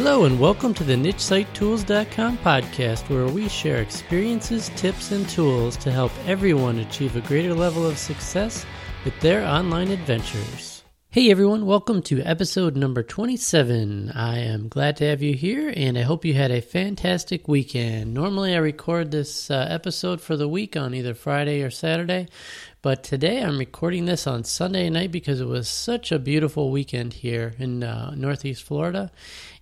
Hello, and welcome to the NicheSiteTools.com podcast, where we share experiences, tips, and tools to help everyone achieve a greater level of success with their online adventures. Hey everyone, welcome to episode number 27. I am glad to have you here, and I hope you had a fantastic weekend. Normally, I record this uh, episode for the week on either Friday or Saturday, but today I'm recording this on Sunday night because it was such a beautiful weekend here in uh, Northeast Florida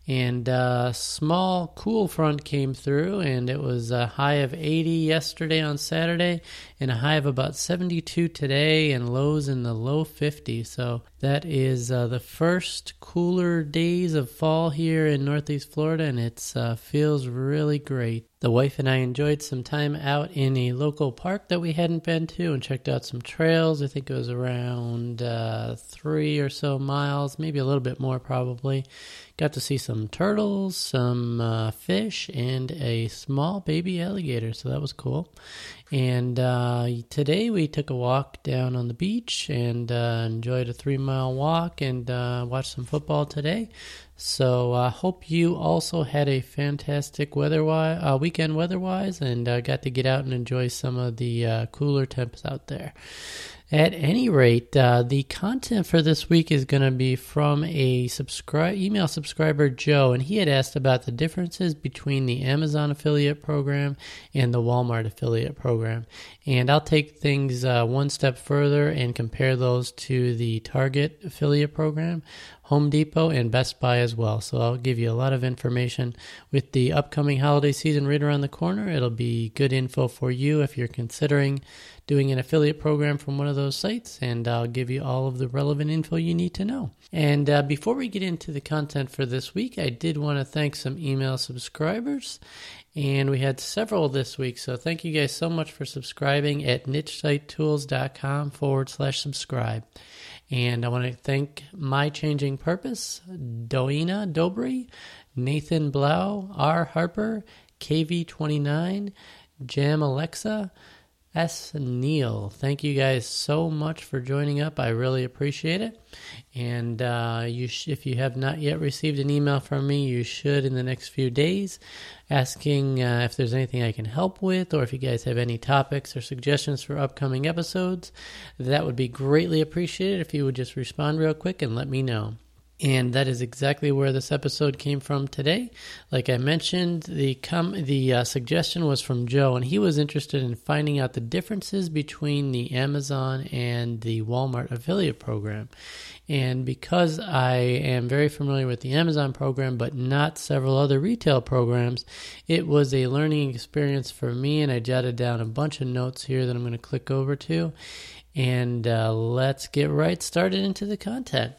and a uh, small cool front came through and it was a high of 80 yesterday on saturday and a high of about 72 today and lows in the low 50s so that is uh, the first cooler days of fall here in northeast florida and it uh, feels really great the wife and I enjoyed some time out in a local park that we hadn't been to and checked out some trails. I think it was around uh, three or so miles, maybe a little bit more probably. Got to see some turtles, some uh, fish, and a small baby alligator, so that was cool. And uh, today we took a walk down on the beach and uh, enjoyed a three mile walk and uh, watched some football today. So I hope you also had a fantastic weather uh, weekend weather-wise and uh, got to get out and enjoy some of the uh, cooler temps out there. At any rate, uh, the content for this week is going to be from a subscribe email subscriber, Joe, and he had asked about the differences between the Amazon affiliate program and the Walmart affiliate program. And I'll take things uh, one step further and compare those to the Target affiliate program, Home Depot, and Best Buy as well. So I'll give you a lot of information with the upcoming holiday season right around the corner. It'll be good info for you if you're considering doing an affiliate program from one of those sites, and I'll give you all of the relevant info you need to know. And uh, before we get into the content for this week, I did want to thank some email subscribers, and we had several this week. So thank you guys so much for subscribing at nichesitetools.com forward slash subscribe. And I want to thank My Changing Purpose, Doina Dobry, Nathan Blau, R. Harper, KV29, Jam Alexa, S. Neil. Thank you guys so much for joining up. I really appreciate it. And uh, you sh- if you have not yet received an email from me, you should in the next few days, asking uh, if there's anything I can help with, or if you guys have any topics or suggestions for upcoming episodes. That would be greatly appreciated if you would just respond real quick and let me know. And that is exactly where this episode came from today. Like I mentioned, the com- the uh, suggestion was from Joe, and he was interested in finding out the differences between the Amazon and the Walmart affiliate program. And because I am very familiar with the Amazon program, but not several other retail programs, it was a learning experience for me. And I jotted down a bunch of notes here that I'm going to click over to. And uh, let's get right started into the content.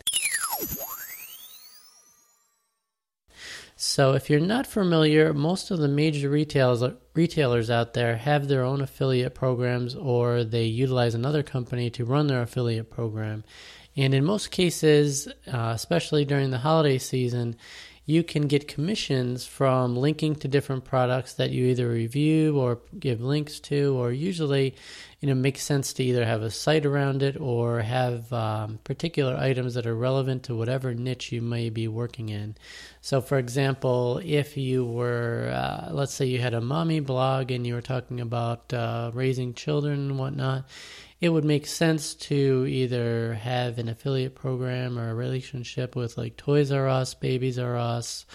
So, if you're not familiar, most of the major retailers retailers out there have their own affiliate programs, or they utilize another company to run their affiliate program. And in most cases, uh, especially during the holiday season, you can get commissions from linking to different products that you either review or give links to, or usually, you know, makes sense to either have a site around it or have um, particular items that are relevant to whatever niche you may be working in. So, for example, if you were, uh, let's say you had a mommy blog and you were talking about uh, raising children and whatnot, it would make sense to either have an affiliate program or a relationship with like Toys R Us, Babies R Us,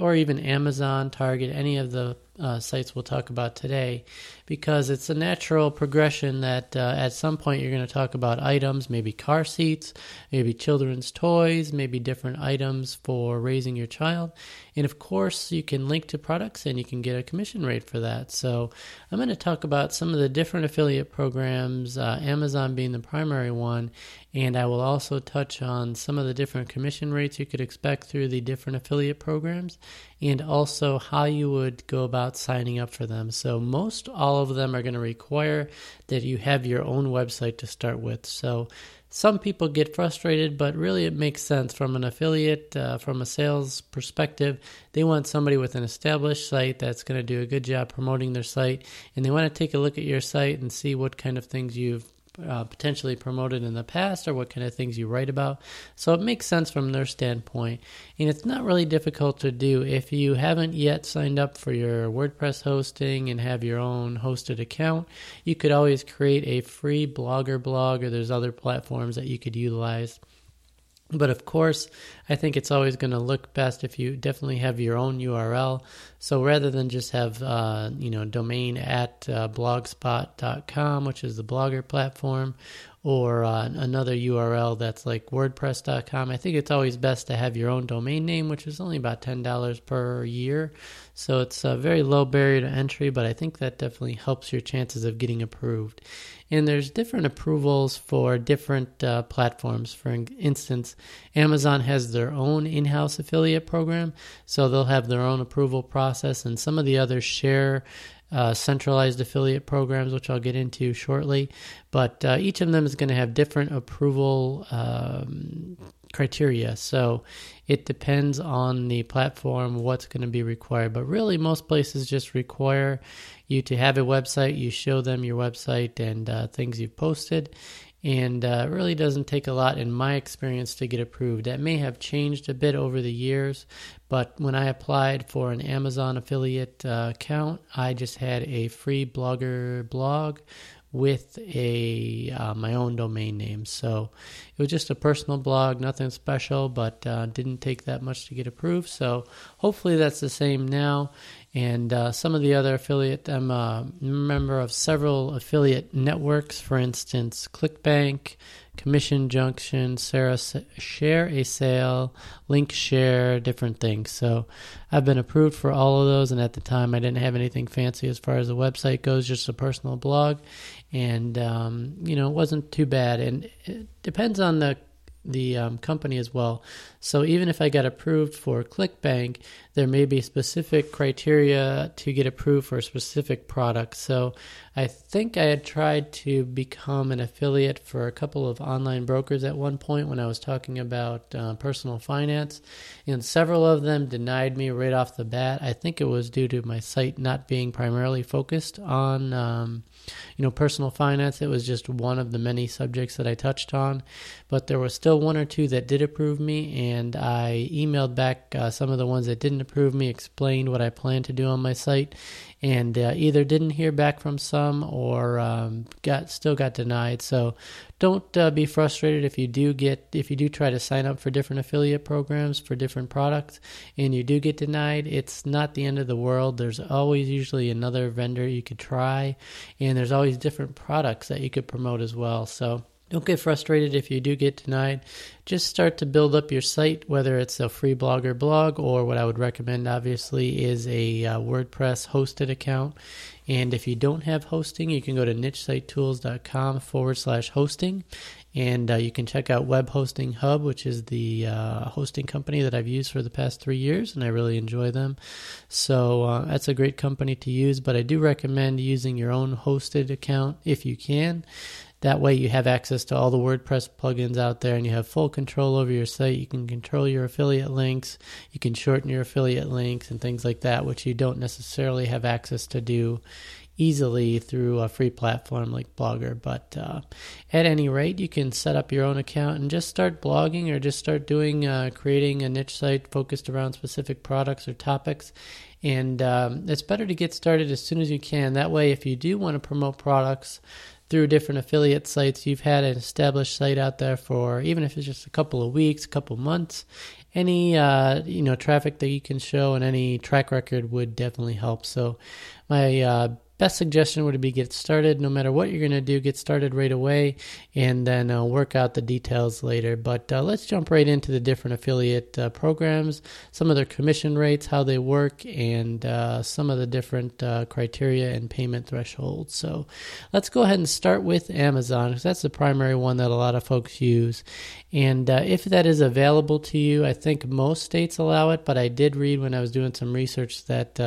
or even Amazon, Target, any of the uh, sites we'll talk about today, because it's a natural progression that uh, at some point you're going to talk about items, maybe car seats, maybe children's toys, maybe different items for raising your child. And of course, you can link to products and you can get a commission rate for that. So, I'm going to talk about some of the different affiliate programs, uh, Amazon being the primary one, and I will also touch on some of the different commission rates you could expect through the different affiliate programs and also how you would go about signing up for them. So, most all of them are going to require that you have your own website to start with. So, some people get frustrated, but really it makes sense from an affiliate, uh, from a sales perspective. They want somebody with an established site that's going to do a good job promoting their site, and they want to take a look at your site and see what kind of things you've uh, potentially promoted in the past or what kind of things you write about. So it makes sense from their standpoint. And it's not really difficult to do. If you haven't yet signed up for your WordPress hosting and have your own hosted account, you could always create a free blogger blog or there's other platforms that you could utilize. But of course, I think it's always going to look best if you definitely have your own URL. So rather than just have, uh, you know, domain at uh, blogspot.com, which is the blogger platform, or uh, another URL that's like WordPress.com, I think it's always best to have your own domain name, which is only about $10 per year. So it's a very low barrier to entry, but I think that definitely helps your chances of getting approved. And there's different approvals for different uh, platforms. For instance, Amazon has their own in house affiliate program, so they'll have their own approval process, and some of the others share. Uh, centralized affiliate programs, which I'll get into shortly. But uh, each of them is going to have different approval um, criteria. So it depends on the platform what's going to be required. But really, most places just require you to have a website. You show them your website and uh, things you've posted, and uh, really doesn't take a lot in my experience to get approved. That may have changed a bit over the years, but when I applied for an Amazon affiliate uh, account, I just had a free blogger blog with a uh, my own domain name. So it was just a personal blog, nothing special, but uh, didn't take that much to get approved. So hopefully that's the same now and uh, some of the other affiliate. I'm a member of several affiliate networks, for instance, ClickBank, Commission Junction, Sarah Share a Sale, Link Share, different things. So I've been approved for all of those, and at the time I didn't have anything fancy as far as the website goes, just a personal blog, and um, you know it wasn't too bad. And it depends on the the um, company as well. So even if I got approved for ClickBank, there may be specific criteria to get approved for a specific product. So I think I had tried to become an affiliate for a couple of online brokers at one point when I was talking about uh, personal finance, and several of them denied me right off the bat. I think it was due to my site not being primarily focused on. Um, you know, personal finance. It was just one of the many subjects that I touched on, but there was still one or two that did approve me, and I emailed back uh, some of the ones that didn't approve me, explained what I plan to do on my site, and uh, either didn't hear back from some or um, got still got denied. So don't uh, be frustrated if you do get if you do try to sign up for different affiliate programs for different products and you do get denied it's not the end of the world there's always usually another vendor you could try and there's always different products that you could promote as well so don't get frustrated if you do get denied. Just start to build up your site, whether it's a free blogger blog or what I would recommend, obviously, is a uh, WordPress hosted account. And if you don't have hosting, you can go to nichesitetools.com forward slash hosting. And uh, you can check out Web Hosting Hub, which is the uh, hosting company that I've used for the past three years, and I really enjoy them. So uh, that's a great company to use, but I do recommend using your own hosted account if you can. That way, you have access to all the WordPress plugins out there and you have full control over your site. You can control your affiliate links, you can shorten your affiliate links, and things like that, which you don't necessarily have access to do easily through a free platform like Blogger. But uh, at any rate, you can set up your own account and just start blogging or just start doing uh, creating a niche site focused around specific products or topics. And um, it's better to get started as soon as you can. That way, if you do want to promote products through different affiliate sites, you've had an established site out there for even if it's just a couple of weeks, a couple months, any uh, you know traffic that you can show and any track record would definitely help. So my uh, best suggestion would be get started. No matter what you're going to do get started right away and then uh, work out the details later. But uh, let's jump right into the different affiliate uh, programs some of their commission rates how they work and uh, some of the different uh, criteria and payment thresholds. So let's go ahead and start with amazon because that's the primary one that a lot of folks use. And uh, if that is available to you i think most states allow it but i did read when i was doing some research that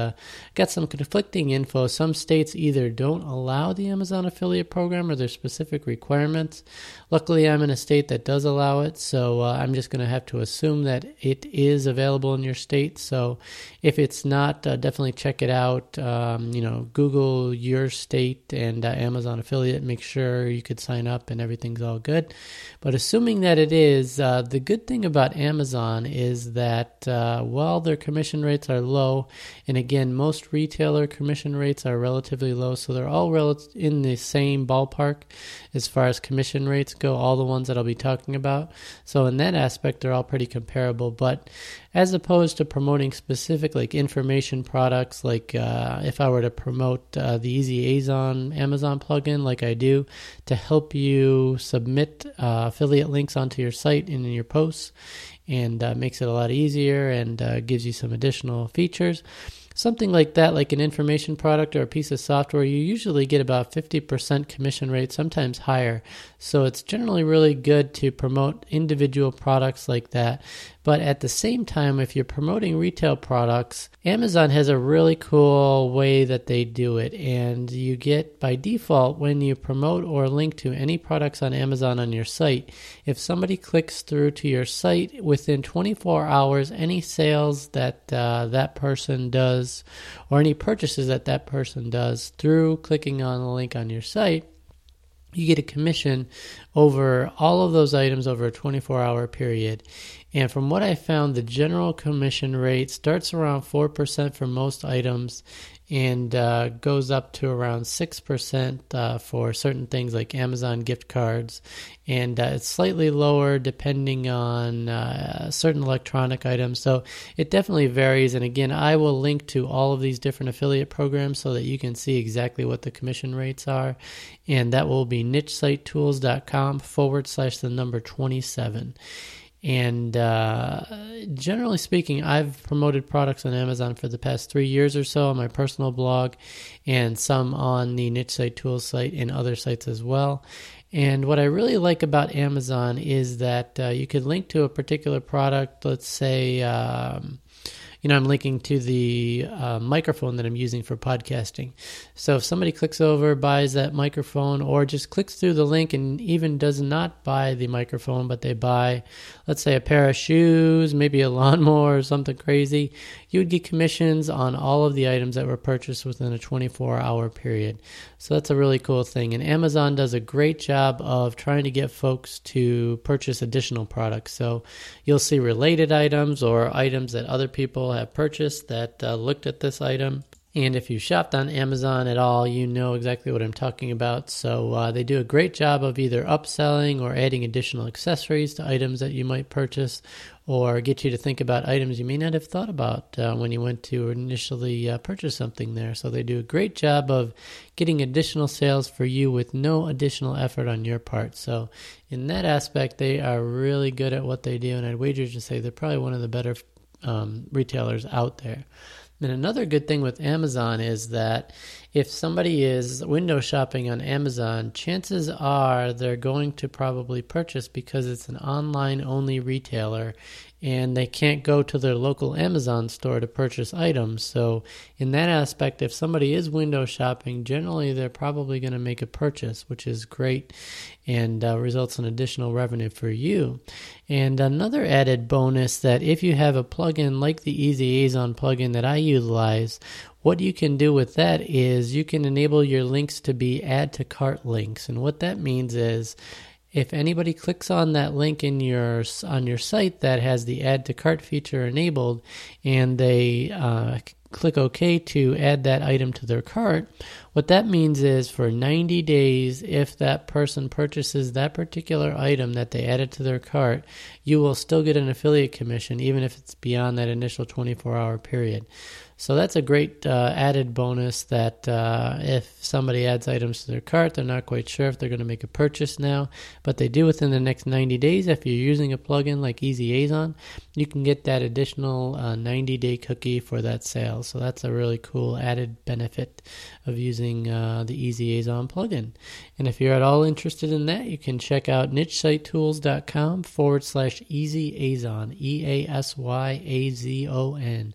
got some conflicting info. Some states states either don't allow the Amazon affiliate program or there's specific requirements. Luckily, I'm in a state that does allow it, so uh, I'm just going to have to assume that it is available in your state. So if it's not, uh, definitely check it out. Um, you know, Google your state and uh, Amazon affiliate, make sure you could sign up and everything's all good. But assuming that it is, uh, the good thing about Amazon is that uh, while their commission rates are low, and again, most retailer commission rates are relatively low, so they're all rel- in the same ballpark as far as commission rates go, all the ones that I'll be talking about. So, in that aspect, they're all pretty comparable. But as opposed to promoting specific like information products, like uh, if I were to promote uh, the Easy Azon Amazon plugin, like I do, to help you submit uh, affiliate links onto your site and in your posts, and uh, makes it a lot easier and uh, gives you some additional features something like that, like an information product or a piece of software, you usually get about 50% commission rate, sometimes higher. So it's generally really good to promote individual products like that. But at the same time, if you're promoting retail products, Amazon has a really cool way that they do it. And you get by default, when you promote or link to any products on Amazon on your site, if somebody clicks through to your site within 24 hours, any sales that uh, that person does or any purchases that that person does through clicking on the link on your site, you get a commission over all of those items over a 24 hour period. And from what I found, the general commission rate starts around 4% for most items and uh, goes up to around 6% uh, for certain things like Amazon gift cards. And uh, it's slightly lower depending on uh, certain electronic items. So it definitely varies. And again, I will link to all of these different affiliate programs so that you can see exactly what the commission rates are. And that will be nichesitetools.com forward slash the number 27. And uh, generally speaking, I've promoted products on Amazon for the past three years or so on my personal blog and some on the Niche Site Tools site and other sites as well. And what I really like about Amazon is that uh, you could link to a particular product, let's say. Um, you know, I'm linking to the uh, microphone that I'm using for podcasting. So if somebody clicks over, buys that microphone, or just clicks through the link and even does not buy the microphone, but they buy, let's say, a pair of shoes, maybe a lawnmower or something crazy, you would get commissions on all of the items that were purchased within a 24 hour period. So that's a really cool thing. And Amazon does a great job of trying to get folks to purchase additional products. So you'll see related items or items that other people have purchased that uh, looked at this item. And if you shopped on Amazon at all, you know exactly what I'm talking about. So uh, they do a great job of either upselling or adding additional accessories to items that you might purchase, or get you to think about items you may not have thought about uh, when you went to initially uh, purchase something there. So they do a great job of getting additional sales for you with no additional effort on your part. So in that aspect, they are really good at what they do, and I'd wager to say they're probably one of the better um, retailers out there. And another good thing with Amazon is that if somebody is window shopping on Amazon, chances are they're going to probably purchase because it's an online only retailer and they can't go to their local Amazon store to purchase items. So, in that aspect, if somebody is window shopping, generally they're probably going to make a purchase, which is great and uh, results in additional revenue for you. And another added bonus that if you have a plugin like the Easy Azon plugin that I utilize, what you can do with that is you can enable your links to be add to cart links. And what that means is if anybody clicks on that link in your on your site that has the add to cart feature enabled and they uh, click OK to add that item to their cart, what that means is for 90 days, if that person purchases that particular item that they added to their cart, you will still get an affiliate commission, even if it's beyond that initial 24 hour period. So that's a great uh, added bonus that uh, if somebody adds items to their cart, they're not quite sure if they're going to make a purchase now, but they do within the next 90 days. If you're using a plugin like Easy Azon, you can get that additional uh, 90 day cookie for that sale. So that's a really cool added benefit of using uh, the Easy Azon plugin. And if you're at all interested in that, you can check out nichesitetools.com forward slash Easy Azon, E A S Y A Z O N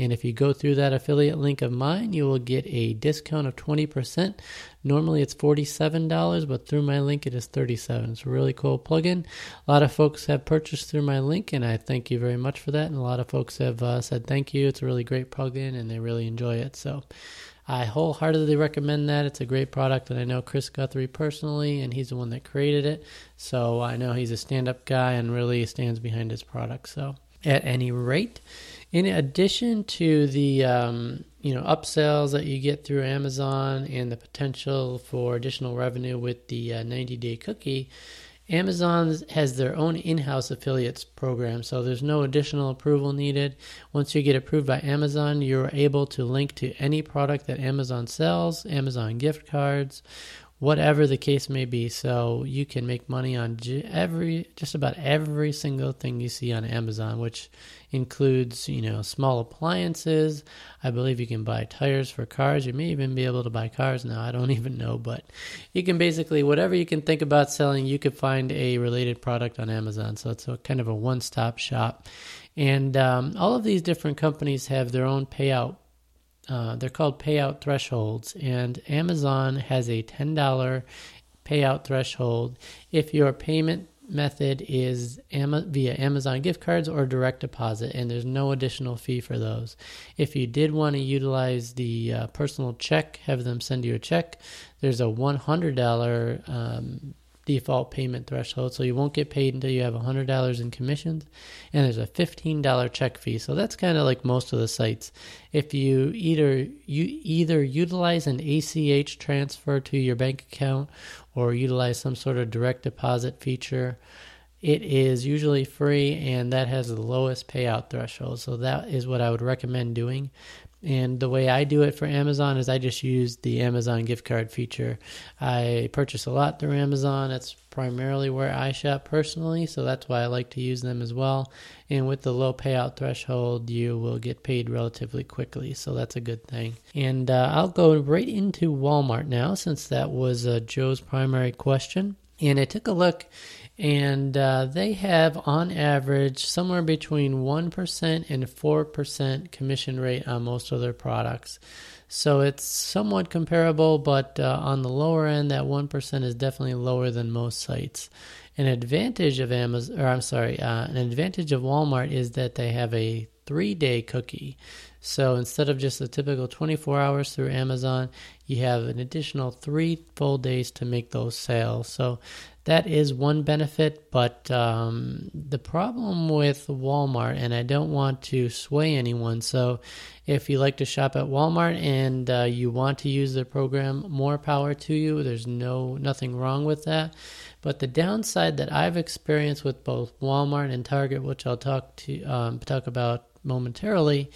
And if you go through that affiliate link of mine, you will get a discount of 20%. Normally it's $47, but through my link it is 37. It's a really cool plugin. A lot of folks have purchased through my link, and I thank you very much for that. And a lot of folks have uh, said thank you. It's a really great plugin, and they really enjoy it. So I wholeheartedly recommend that. It's a great product, and I know Chris Guthrie personally, and he's the one that created it. So I know he's a stand up guy and really stands behind his product. So, at any rate, in addition to the um, you know upsells that you get through Amazon and the potential for additional revenue with the uh, 90 day cookie, Amazon has their own in house affiliates program, so there's no additional approval needed. Once you get approved by Amazon, you're able to link to any product that Amazon sells, Amazon gift cards, whatever the case may be. So you can make money on every, just about every single thing you see on Amazon, which includes, you know, small appliances. I believe you can buy tires for cars. You may even be able to buy cars now. I don't even know, but you can basically whatever you can think about selling, you could find a related product on Amazon. So it's a kind of a one-stop shop. And um, all of these different companies have their own payout uh, they're called payout thresholds, and Amazon has a $10 payout threshold if your payment method is via Amazon gift cards or direct deposit, and there's no additional fee for those. If you did want to utilize the uh, personal check, have them send you a check, there's a $100 um, default payment threshold, so you won't get paid until you have $100 in commissions, and there's a $15 check fee. So that's kind of like most of the sites. If you either you either utilize an ACH transfer to your bank account or utilize some sort of direct deposit feature, it is usually free and that has the lowest payout threshold. So that is what I would recommend doing. And the way I do it for Amazon is I just use the Amazon gift card feature. I purchase a lot through Amazon. That's primarily where I shop personally, so that's why I like to use them as well. And with the low payout threshold, you will get paid relatively quickly, so that's a good thing. And uh, I'll go right into Walmart now, since that was uh, Joe's primary question. And I took a look and uh, they have on average somewhere between 1% and 4% commission rate on most of their products. So it's somewhat comparable but uh, on the lower end that 1% is definitely lower than most sites. An advantage of amazon or i'm sorry uh, an advantage of walmart is that they have a three day cookie so instead of just the typical 24 hours through Amazon, you have an additional three full days to make those sales. So that is one benefit, but um, the problem with Walmart, and I don't want to sway anyone, so if you like to shop at Walmart and uh, you want to use the program, more power to you. There's no nothing wrong with that. But the downside that I've experienced with both Walmart and Target, which I'll talk to um, talk about momentarily,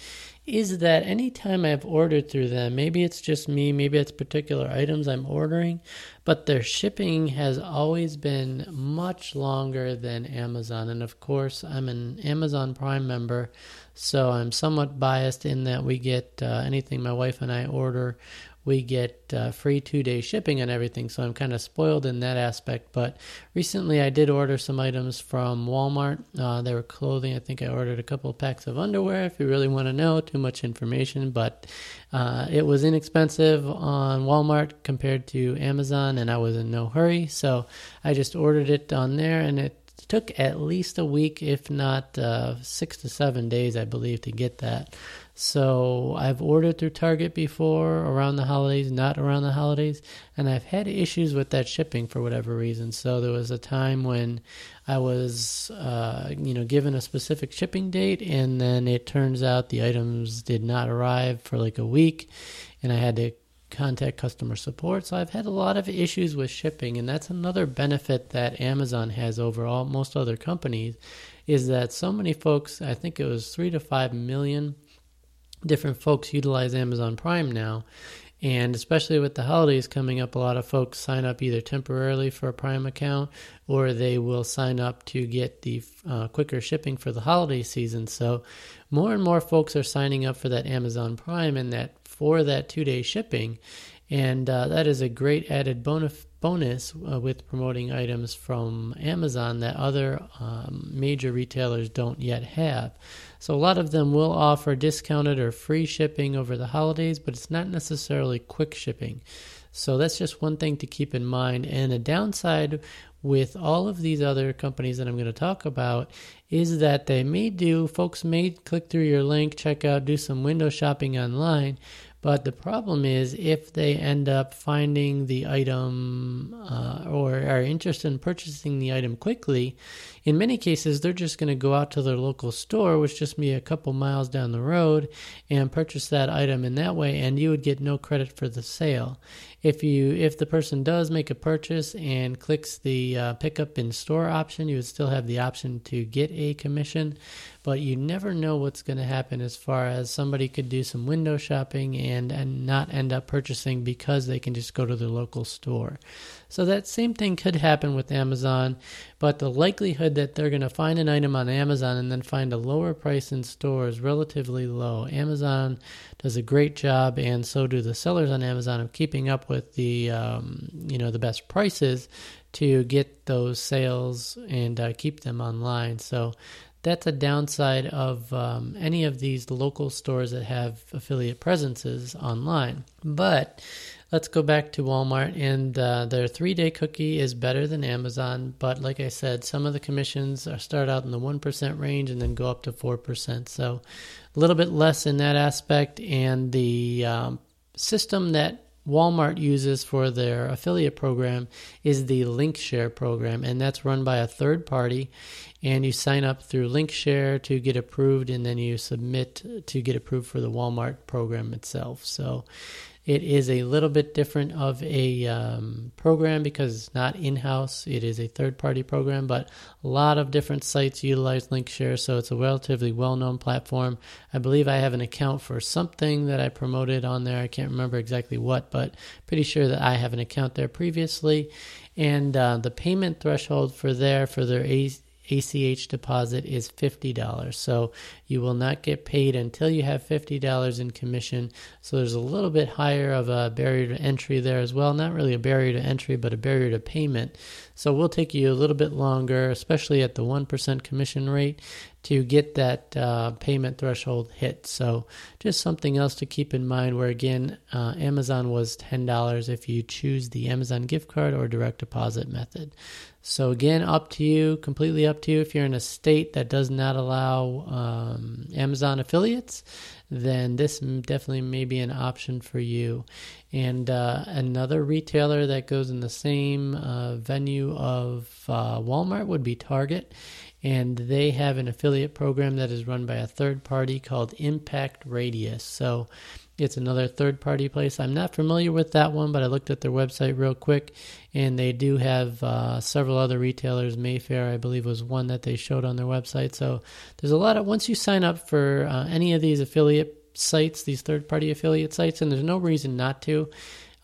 is that anytime I've ordered through them, maybe it's just me, maybe it's particular items I'm ordering, but their shipping has always been much longer than Amazon. And of course, I'm an Amazon Prime member, so I'm somewhat biased in that we get uh, anything my wife and I order we get uh, free two day shipping and everything. So I'm kind of spoiled in that aspect. But recently I did order some items from Walmart. Uh, they were clothing. I think I ordered a couple of packs of underwear if you really want to know. Too much information. But uh, it was inexpensive on Walmart compared to Amazon, and I was in no hurry. So I just ordered it on there, and it took at least a week, if not uh, six to seven days, I believe, to get that. So I've ordered through Target before around the holidays, not around the holidays, and I've had issues with that shipping for whatever reason. So there was a time when I was, uh, you know, given a specific shipping date, and then it turns out the items did not arrive for like a week, and I had to contact customer support. So I've had a lot of issues with shipping, and that's another benefit that Amazon has over all most other companies, is that so many folks, I think it was three to five million different folks utilize Amazon Prime now. And especially with the holidays coming up, a lot of folks sign up either temporarily for a Prime account or they will sign up to get the uh, quicker shipping for the holiday season. So, more and more folks are signing up for that Amazon Prime and that for that two day shipping. And uh, that is a great added bonus bonus uh, with promoting items from Amazon that other um, major retailers don't yet have. So a lot of them will offer discounted or free shipping over the holidays, but it's not necessarily quick shipping. So that's just one thing to keep in mind. And a downside with all of these other companies that I'm going to talk about is that they may do, folks may click through your link, check out, do some window shopping online, but the problem is if they end up finding the item uh, or are interested in purchasing the item quickly, in many cases they're just going to go out to their local store, which just be a couple miles down the road, and purchase that item in that way, and you would get no credit for the sale. If you if the person does make a purchase and clicks the uh, pickup in store option, you would still have the option to get a commission but you never know what's going to happen as far as somebody could do some window shopping and, and not end up purchasing because they can just go to their local store. So that same thing could happen with Amazon, but the likelihood that they're going to find an item on Amazon and then find a lower price in store is relatively low. Amazon does a great job, and so do the sellers on Amazon of keeping up with the um, you know the best prices to get those sales and uh, keep them online. So that's a downside of um, any of these local stores that have affiliate presences online. But let's go back to Walmart, and uh, their three day cookie is better than Amazon. But like I said, some of the commissions are start out in the 1% range and then go up to 4%. So a little bit less in that aspect. And the um, system that Walmart uses for their affiliate program is the LinkShare program, and that's run by a third party and you sign up through LinkShare to get approved, and then you submit to get approved for the Walmart program itself. So it is a little bit different of a um, program because it's not in house, it is a third party program, but a lot of different sites utilize LinkShare, so it's a relatively well known platform. I believe I have an account for something that I promoted on there. I can't remember exactly what, but pretty sure that I have an account there previously. And uh, the payment threshold for there for their ACH deposit is $50. So you will not get paid until you have $50 in commission. So there's a little bit higher of a barrier to entry there as well. Not really a barrier to entry, but a barrier to payment. So we'll take you a little bit longer, especially at the 1% commission rate, to get that uh, payment threshold hit. So just something else to keep in mind where again, uh, Amazon was $10 if you choose the Amazon gift card or direct deposit method. So again, up to you, completely up to you. If you're in a state that does not allow um, Amazon affiliates, then this definitely may be an option for you. And uh, another retailer that goes in the same uh, venue of uh, Walmart would be Target. And they have an affiliate program that is run by a third party called Impact Radius. So it's another third party place. I'm not familiar with that one, but I looked at their website real quick, and they do have uh, several other retailers. Wayfair, I believe, was one that they showed on their website. So there's a lot of, once you sign up for uh, any of these affiliate sites, these third party affiliate sites, and there's no reason not to.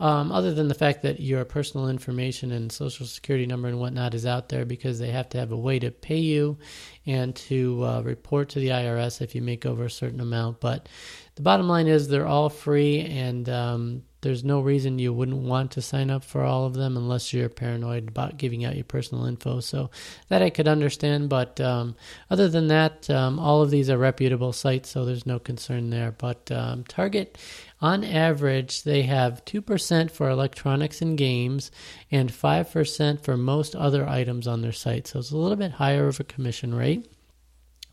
Um, other than the fact that your personal information and social security number and whatnot is out there because they have to have a way to pay you and to uh, report to the IRS if you make over a certain amount. But the bottom line is they're all free and um, there's no reason you wouldn't want to sign up for all of them unless you're paranoid about giving out your personal info. So that I could understand, but um, other than that, um, all of these are reputable sites, so there's no concern there. But um, Target, on average, they have 2% for electronics and games and 5% for most other items on their site. So it's a little bit higher of a commission rate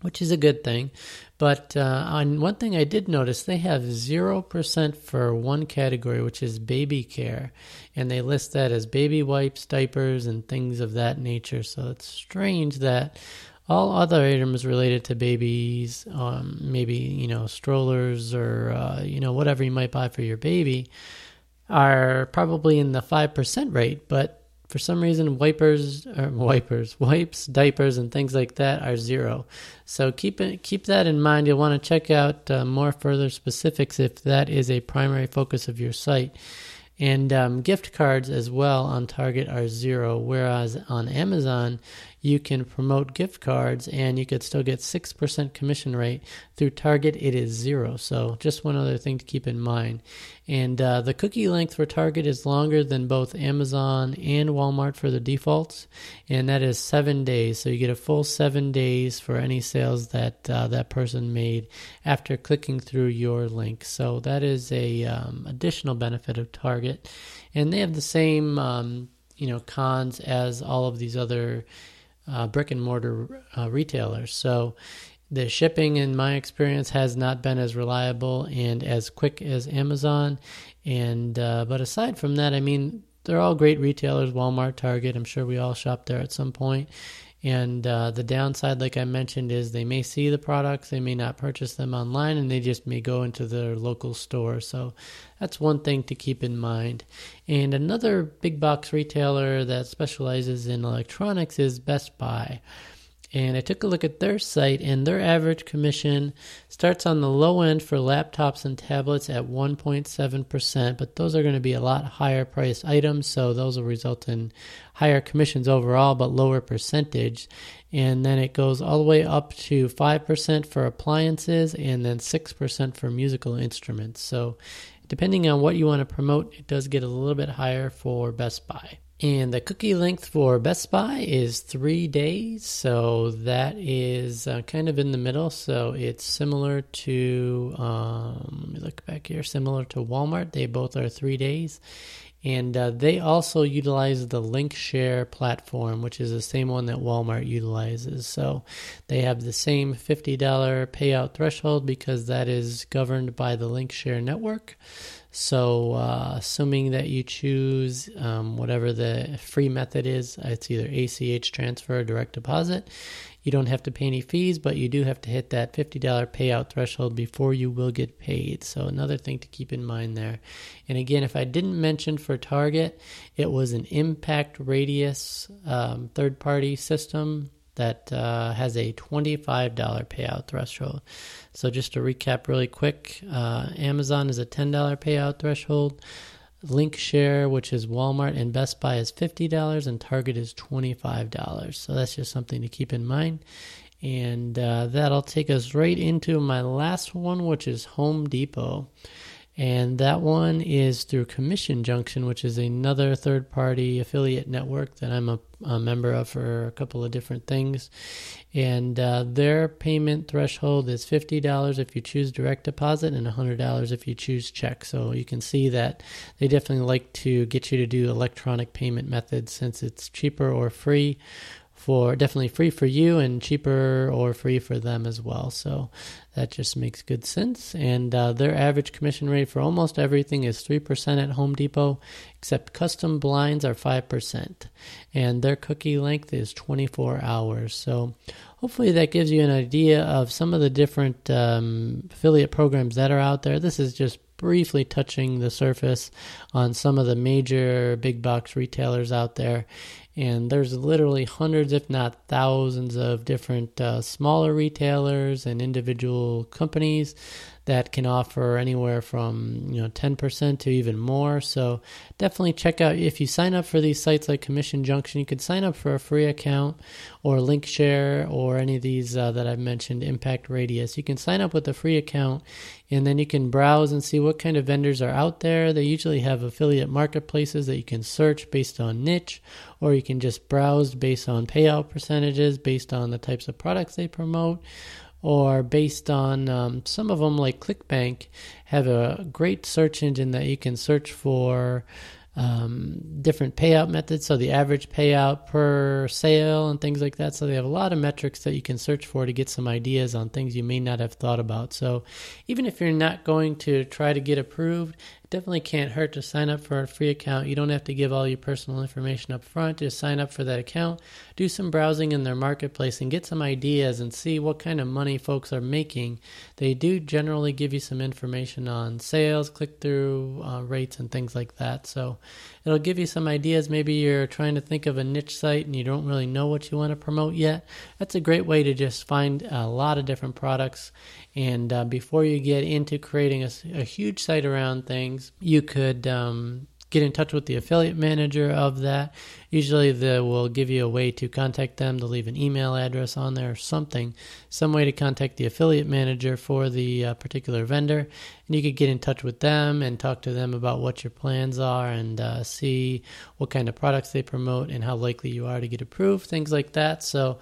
which is a good thing. But uh, on one thing I did notice, they have 0% for one category, which is baby care. And they list that as baby wipes, diapers, and things of that nature. So it's strange that all other items related to babies, um, maybe, you know, strollers or, uh, you know, whatever you might buy for your baby, are probably in the 5% rate. But for some reason wipers or wipers wipes diapers and things like that are zero. So keep it keep that in mind. You'll want to check out uh, more further specifics if that is a primary focus of your site. And um, gift cards as well on target are zero whereas on amazon you can promote gift cards and you could still get 6% commission rate. Through Target, it is zero. So, just one other thing to keep in mind. And uh, the cookie length for Target is longer than both Amazon and Walmart for the defaults, and that is seven days. So, you get a full seven days for any sales that uh, that person made after clicking through your link. So, that is a um, additional benefit of Target. And they have the same. Um, you know cons as all of these other uh, brick and mortar uh, retailers. So the shipping, in my experience, has not been as reliable and as quick as Amazon. And uh, but aside from that, I mean, they're all great retailers. Walmart, Target. I'm sure we all shop there at some point. And uh, the downside, like I mentioned, is they may see the products, they may not purchase them online, and they just may go into their local store. So that's one thing to keep in mind. And another big box retailer that specializes in electronics is Best Buy and I took a look at their site, and their average commission starts on the low end for laptops and tablets at 1.7%, but those are going to be a lot higher priced items, so those will result in higher commissions overall, but lower percentage. And then it goes all the way up to 5% for appliances and then 6% for musical instruments. So, depending on what you want to promote, it does get a little bit higher for Best Buy. And the cookie length for Best Buy is three days. So that is uh, kind of in the middle. So it's similar to, um, let me look back here, similar to Walmart. They both are three days. And uh, they also utilize the link share platform, which is the same one that Walmart utilizes. So they have the same $50 payout threshold because that is governed by the link share network. So, uh, assuming that you choose um, whatever the free method is, it's either ACH transfer or direct deposit. You don't have to pay any fees, but you do have to hit that $50 payout threshold before you will get paid. So, another thing to keep in mind there. And again, if I didn't mention for Target, it was an impact radius um, third party system that uh, has a $25 payout threshold. So, just to recap really quick uh, Amazon is a $10 payout threshold. Link Share, which is Walmart and Best Buy, is $50, and Target is $25. So, that's just something to keep in mind. And uh, that'll take us right into my last one, which is Home Depot and that one is through Commission Junction, which is another third party affiliate network that I'm a, a, member of for a couple of different things. And uh, their payment threshold is $50 if you choose direct deposit and $100 if you choose check. So you can see that they definitely like to get you to do electronic payment methods since it's cheaper or free for definitely free for you and cheaper or free for them as well. So that just makes good sense. And uh, their average commission rate for almost everything is 3% at Home Depot, except custom blinds are 5%. And their cookie length is 24 hours. So hopefully that gives you an idea of some of the different um, affiliate programs that are out there. This is just briefly touching the surface on some of the major big box retailers out there. And there's literally hundreds if not thousands of different uh, smaller retailers and individual companies that can offer anywhere from you know 10% to even more. So definitely check out if you sign up for these sites like commission junction you could sign up for a free account or link share or any of these uh, that i've mentioned impact radius. You can sign up with a free account and then you can browse and see what kind of vendors are out there. They usually have affiliate marketplaces that you can search based on niche or you can just browse based on payout percentages based on the types of products they promote or based on um, some of them like clickbank have a great search engine that you can search for um, different payout methods. So the average payout per sale and things like that. So they have a lot of metrics that you can search for to get some ideas on things you may not have thought about. So even if you're not going to try to get approved definitely can't hurt to sign up for a free account. You don't have to give all your personal information up front. Just sign up for that account, do some browsing in their marketplace, and get some ideas and see what kind of money folks are making. They do generally give you some information on sales, click through uh, rates, and things like that. So it'll give you some ideas. Maybe you're trying to think of a niche site and you don't really know what you want to promote yet. That's a great way to just find a lot of different products and uh, before you get into creating a, a, huge site around things, you could um, get in touch with the affiliate manager of that Usually, they will give you a way to contact them. They'll leave an email address on there or something, some way to contact the affiliate manager for the uh, particular vendor. And you could get in touch with them and talk to them about what your plans are and uh, see what kind of products they promote and how likely you are to get approved, things like that. So,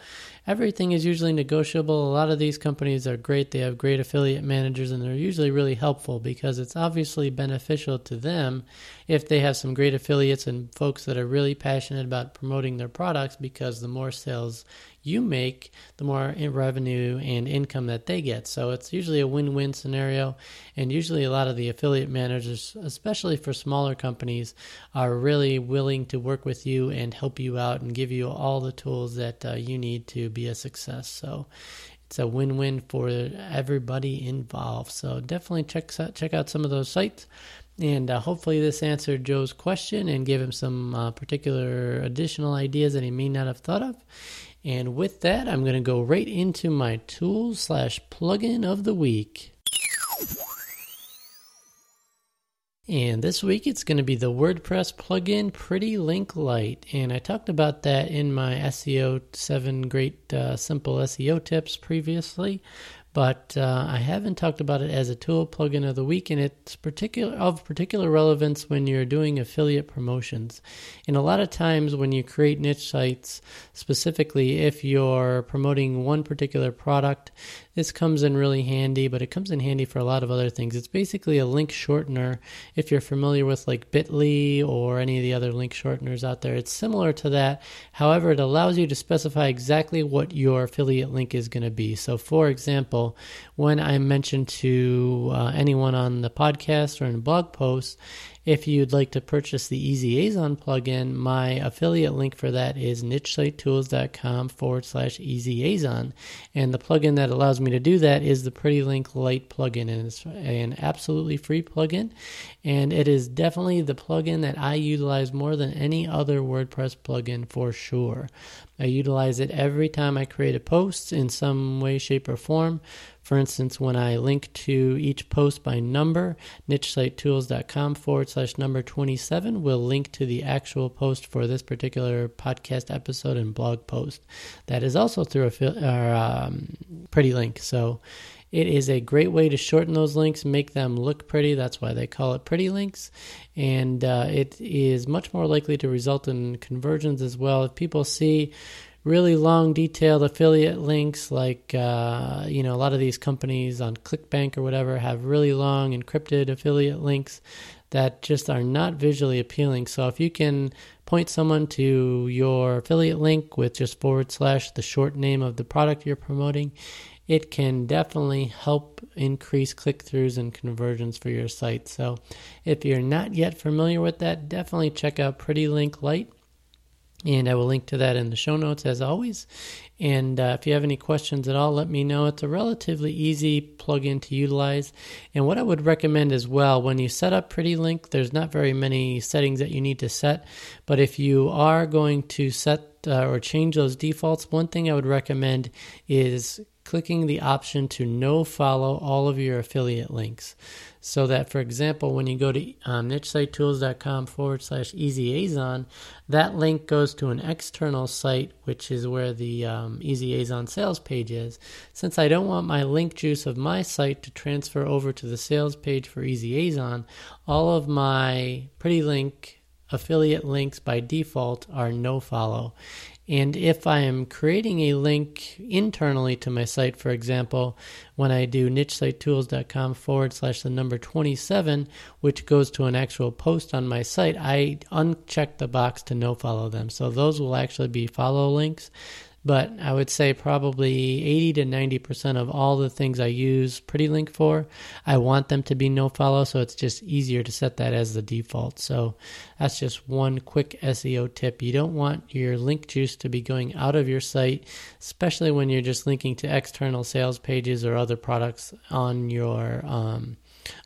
everything is usually negotiable. A lot of these companies are great. They have great affiliate managers and they're usually really helpful because it's obviously beneficial to them if they have some great affiliates and folks that are really passionate about promoting their products because the more sales you make, the more revenue and income that they get. So it's usually a win win scenario. And usually, a lot of the affiliate managers, especially for smaller companies, are really willing to work with you and help you out and give you all the tools that uh, you need to be a success. So it's a win win for everybody involved. So definitely check, check out some of those sites. And uh, hopefully, this answered Joe's question and gave him some uh, particular additional ideas that he may not have thought of. And with that, I'm going to go right into my tool slash plugin of the week. And this week it's going to be the WordPress plugin Pretty Link Lite. And I talked about that in my SEO 7 great uh, simple SEO tips previously but uh, I haven't talked about it as a tool plugin of the week, and it's particular of particular relevance when you're doing affiliate promotions. And a lot of times when you create niche sites, specifically if you're promoting one particular product, this comes in really handy, but it comes in handy for a lot of other things. It's basically a link shortener. If you're familiar with like Bitly or any of the other link shorteners out there, it's similar to that. However, it allows you to specify exactly what your affiliate link is going to be. So, for example, when I mention to uh, anyone on the podcast or in a blog post, if you'd like to purchase the Easy EasyAzon plugin, my affiliate link for that is nichesitetools.com forward slash EasyAzon. And the plugin that allows me to do that is the Pretty Link Lite plugin. And it's an absolutely free plugin. And it is definitely the plugin that I utilize more than any other WordPress plugin for sure. I utilize it every time I create a post in some way, shape, or form. For instance, when I link to each post by number, nichesitetools.com forward slash number 27 will link to the actual post for this particular podcast episode and blog post. That is also through a um, pretty link. So it is a great way to shorten those links, make them look pretty. That's why they call it pretty links. And uh, it is much more likely to result in conversions as well. If people see really long, detailed affiliate links, like uh, you know, a lot of these companies on ClickBank or whatever have really long encrypted affiliate links that just are not visually appealing. So if you can point someone to your affiliate link with just forward slash the short name of the product you're promoting, it can definitely help increase click throughs and conversions for your site. So if you're not yet familiar with that, definitely check out Pretty Link Lite. And I will link to that in the show notes as always. And uh, if you have any questions at all, let me know. It's a relatively easy plugin to utilize. And what I would recommend as well, when you set up Pretty Link, there's not very many settings that you need to set. But if you are going to set uh, or change those defaults, one thing I would recommend is clicking the option to no follow all of your affiliate links. So that, for example, when you go to um, nichesitetools.com forward slash easyazon, that link goes to an external site, which is where the um, EasyAzon sales page is. Since I don't want my link juice of my site to transfer over to the sales page for EasyAzon, all of my Pretty Link affiliate links by default are no follow. And if I am creating a link internally to my site, for example, when I do nichesitetools.com forward slash the number 27, which goes to an actual post on my site, I uncheck the box to no follow them. So those will actually be follow links but I would say probably 80 to 90% of all the things I use Pretty Link for, I want them to be no follow, so it's just easier to set that as the default. So that's just one quick SEO tip. You don't want your link juice to be going out of your site, especially when you're just linking to external sales pages or other products on your um,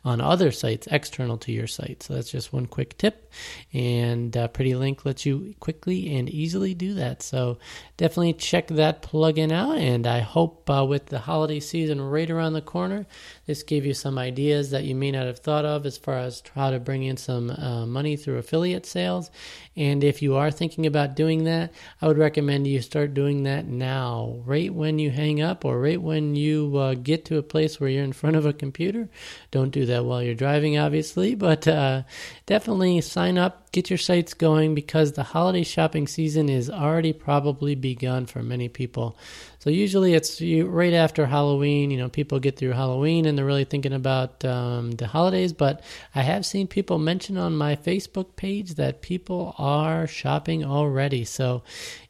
on other sites external to your site. So that's just one quick tip. And uh, Pretty Link lets you quickly and easily do that. So definitely check that plugin out. And I hope uh, with the holiday season right around the corner, this gave you some ideas that you may not have thought of as far as how to bring in some uh, money through affiliate sales. And if you are thinking about doing that, I would recommend you start doing that now, right when you hang up or right when you uh, get to a place where you're in front of a computer. Don't do that while you're driving, obviously, but uh, definitely sign up, get your sites going because the holiday shopping season is already probably begun for many people. So usually it's right after Halloween. You know, people get through Halloween and they're really thinking about um, the holidays. But I have seen people mention on my Facebook page that people are shopping already. So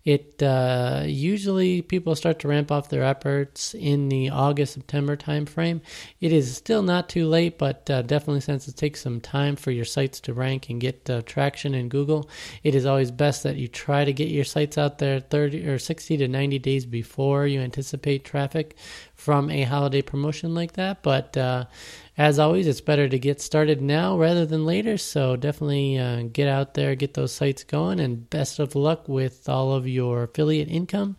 it uh, usually people start to ramp off their efforts in the August September timeframe. It is still not too late, but uh, definitely since it takes some time for your sites to rank and get uh, traction in Google, it is always best that you try to get your sites out there 30 or 60 to 90 days before you anticipate traffic from a holiday promotion like that. But uh, as always, it's better to get started now rather than later. So definitely uh, get out there, get those sites going, and best of luck with all of your affiliate income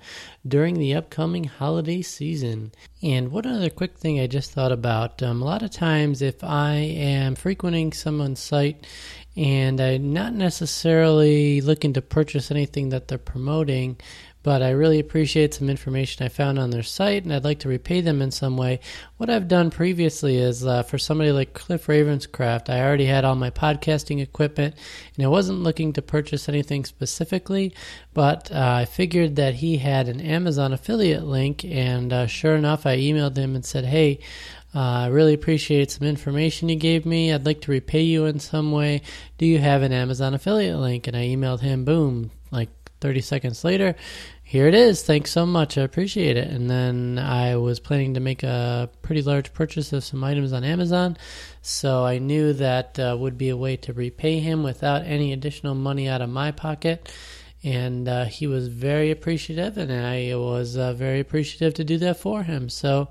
during the upcoming holiday season. And one other quick thing I just thought about um, a lot of times, if I am frequenting someone's site and I'm not necessarily looking to purchase anything that they're promoting, but I really appreciate some information I found on their site and I'd like to repay them in some way. What I've done previously is uh, for somebody like Cliff Ravenscraft, I already had all my podcasting equipment and I wasn't looking to purchase anything specifically, but uh, I figured that he had an Amazon affiliate link and uh, sure enough, I emailed him and said, hey, uh, I really appreciate some information you gave me. I'd like to repay you in some way. Do you have an Amazon affiliate link? And I emailed him, boom, like 30 seconds later, here it is. Thanks so much. I appreciate it. And then I was planning to make a pretty large purchase of some items on Amazon. So I knew that uh, would be a way to repay him without any additional money out of my pocket. And uh, he was very appreciative, and I was uh, very appreciative to do that for him. So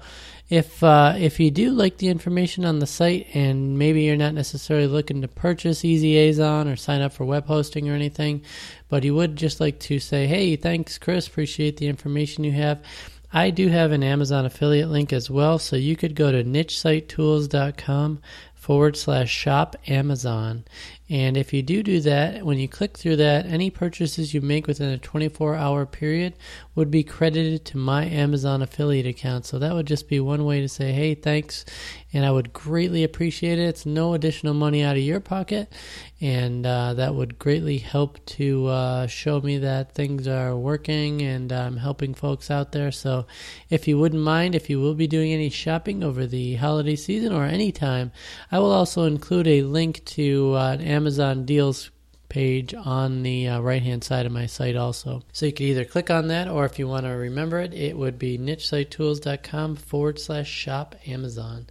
if uh, if you do like the information on the site and maybe you're not necessarily looking to purchase Easy EasyAzon or sign up for web hosting or anything, but you would just like to say, hey, thanks, Chris, appreciate the information you have. I do have an Amazon affiliate link as well, so you could go to nichesitetools.com forward slash shop Amazon. And if you do do that, when you click through that, any purchases you make within a 24 hour period would be credited to my Amazon affiliate account. So that would just be one way to say, hey, thanks. And I would greatly appreciate it. It's no additional money out of your pocket. And uh, that would greatly help to uh, show me that things are working and I'm helping folks out there. So if you wouldn't mind, if you will be doing any shopping over the holiday season or any time, I will also include a link to uh, an Amazon deals page on the uh, right hand side of my site also. So you could either click on that or if you want to remember it, it would be nichesitetools.com forward slash shop Amazon.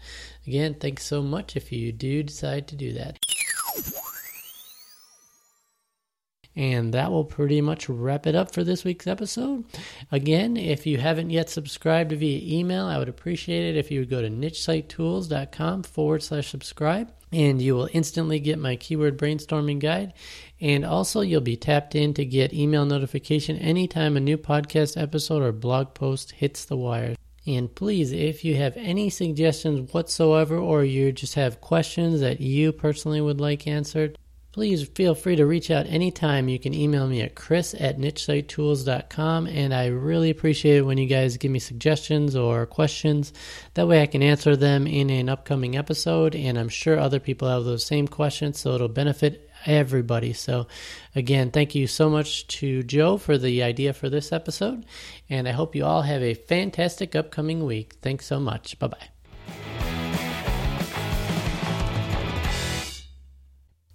Again, thanks so much if you do decide to do that. And that will pretty much wrap it up for this week's episode. Again, if you haven't yet subscribed via email, I would appreciate it if you would go to nichesitetools.com forward slash subscribe and you will instantly get my keyword brainstorming guide. And also, you'll be tapped in to get email notification anytime a new podcast episode or blog post hits the wire. And please, if you have any suggestions whatsoever, or you just have questions that you personally would like answered, please feel free to reach out anytime. You can email me at chris at nichesitetools.com. And I really appreciate it when you guys give me suggestions or questions. That way I can answer them in an upcoming episode. And I'm sure other people have those same questions, so it'll benefit everybody. So, again, thank you so much to Joe for the idea for this episode. And I hope you all have a fantastic upcoming week. Thanks so much. Bye bye.